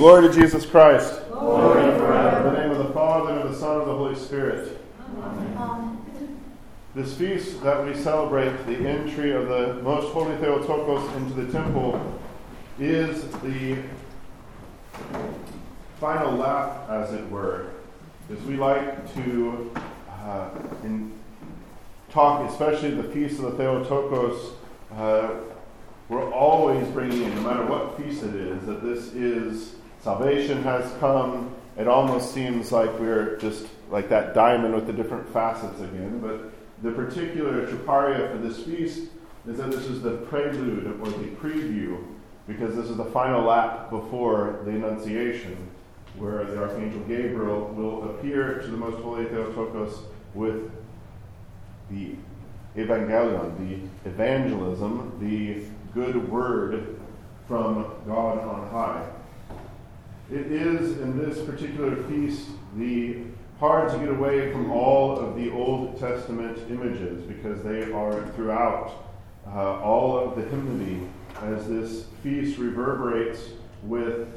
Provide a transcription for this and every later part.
Glory to Jesus Christ. Glory In the name of the Father, and of the Son, and of the Holy Spirit. This feast that we celebrate, the entry of the Most Holy Theotokos into the temple, is the final lap, as it were. As we like to uh, in talk, especially the feast of the Theotokos, uh, we're always bringing in, no matter what feast it is, that this is salvation has come. It almost seems like we're just like that diamond with the different facets again. But the particular troparia for this feast is that this is the prelude or the preview, because this is the final lap before the Annunciation, where the Archangel Gabriel will appear to the Most Holy Theotokos with the Evangelion, the evangelism, the good word from God on high. It is in this particular feast the hard to get away from all of the Old Testament images because they are throughout uh, all of the hymnody as this feast reverberates with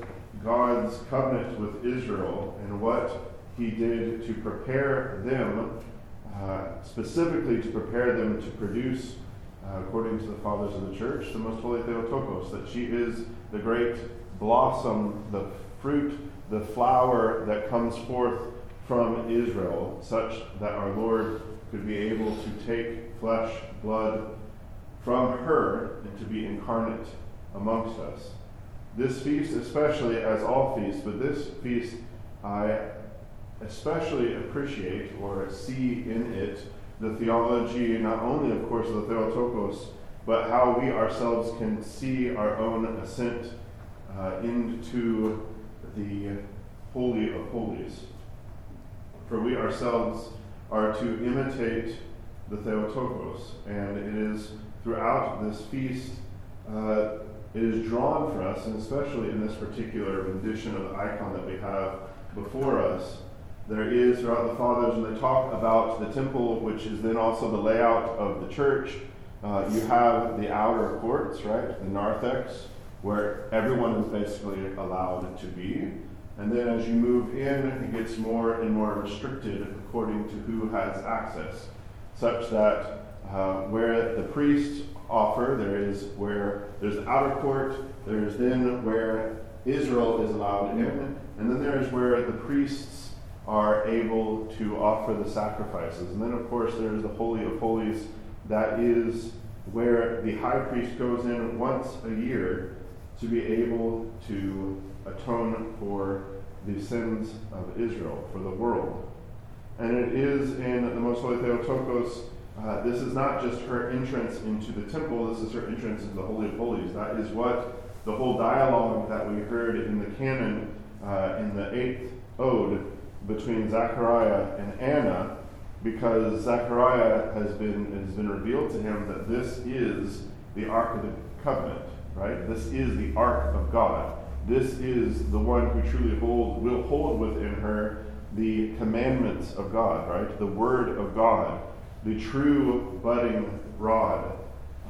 God's covenant with Israel and what he did to prepare them, uh, specifically to prepare them to produce uh, according to the fathers of the church, the most holy Theotokos, that she is the great blossom, the fruit, the flower that comes forth from Israel, such that our Lord could be able to take flesh, blood from her and to be incarnate amongst us. This feast, especially as all feasts, but this feast I especially appreciate or see in it the theology, not only, of course, of the Theotokos, but how we ourselves can see our own ascent uh, into the Holy of Holies. For we ourselves are to imitate the Theotokos, and it is throughout this feast, uh, it is drawn for us, and especially in this particular rendition of the icon that we have before us, there is throughout the fathers when they talk about the temple, which is then also the layout of the church. Uh, you have the outer courts, right, the narthex, where everyone is basically allowed to be. And then as you move in, it gets more and more restricted according to who has access, such that uh, where the priests offer, there is where there's the outer court, there's then where Israel is allowed in, and then there's where the priests are able to offer the sacrifices. And then, of course, there's the Holy of Holies. That is where the high priest goes in once a year to be able to atone for the sins of Israel, for the world. And it is in the Most Holy Theotokos, uh, this is not just her entrance into the temple, this is her entrance into the Holy of Holies. That is what the whole dialogue that we heard in the canon uh, in the eighth ode between Zechariah and Anna because Zechariah has been, has been revealed to him that this is the Ark of the Covenant, right? This is the Ark of God. This is the one who truly hold, will hold within her the commandments of God, right? The Word of God, the true budding rod,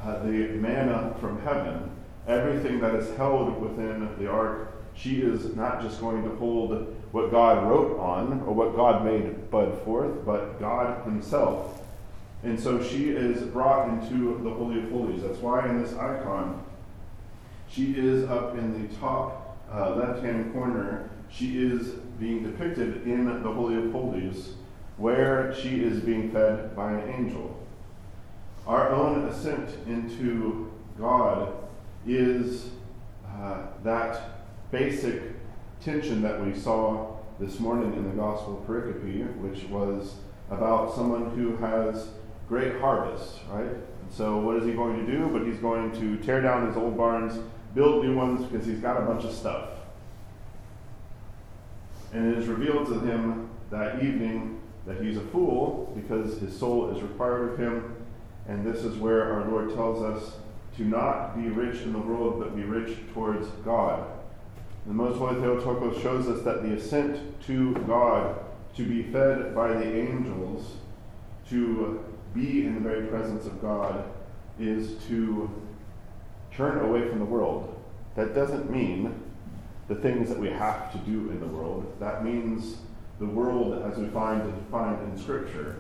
uh, the manna from heaven, everything that is held within the Ark. She is not just going to hold what God wrote on or what God made bud forth, but God Himself. And so she is brought into the Holy of Holies. That's why in this icon, she is up in the top uh, left hand corner. She is being depicted in the Holy of Holies, where she is being fed by an angel. Our own ascent into God is uh, that basic tension that we saw this morning in the Gospel pericope, which was about someone who has great harvests, right? So, what is he going to do? But he's going to tear down his old barns, build new ones because he's got a bunch of stuff. And it is revealed to him that evening that he's a fool because his soul is required of him. And this is where our Lord tells us to not be rich in the world, but be rich towards God. The Most Holy Theotokos shows us that the ascent to God, to be fed by the angels, to be in the very presence of God, is to turn away from the world. That doesn't mean the things that we have to do in the world. That means the world as we find defined in Scripture.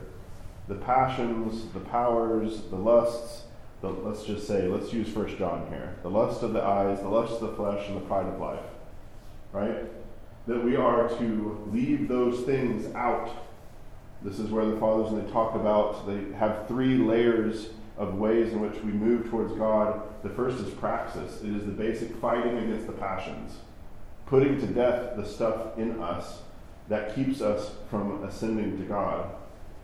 The passions, the powers, the lusts, the, let's just say, let's use First John here. The lust of the eyes, the lust of the flesh, and the pride of life. Right? That we are to leave those things out. This is where the fathers, when they talk about, they have three layers of ways in which we move towards God. The first is praxis. It is the basic fighting against the passions, putting to death the stuff in us that keeps us from ascending to God.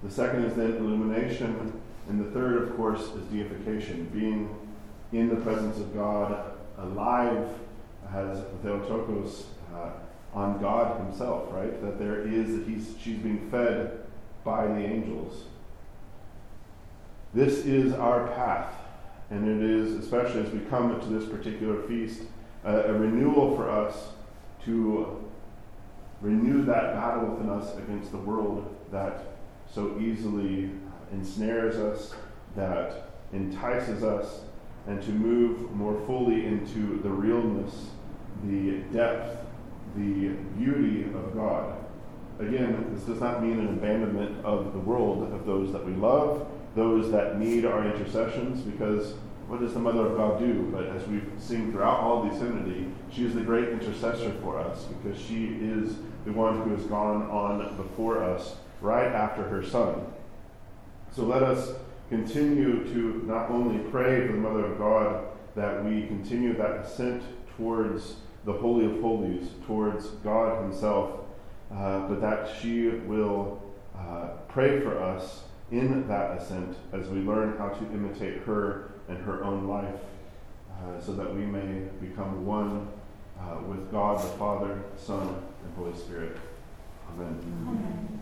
The second is then illumination, and the third, of course, is deification, being in the presence of God, alive, as Theotokos, uh, on God Himself, right? That there is, that he's, she's being fed by the angels. This is our path, and it is, especially as we come to this particular feast, a, a renewal for us to renew that battle within us against the world that so easily ensnares us, that entices us, and to move more fully into the realness, the depth, the beauty of God. Again, this does not mean an abandonment of the world, of those that we love, those that need our intercessions, because what does the Mother of God do? But as we've seen throughout all the Hymnody, she is the great intercessor for us, because she is the one who has gone on before us right after her son. So let us continue to not only pray for the Mother of God, that we continue that ascent towards the Holy of Holies, towards God Himself, uh, but that she will uh, pray for us in that ascent as we learn how to imitate her and her own life, uh, so that we may become one uh, with God the Father, Son, and Holy Spirit. Amen.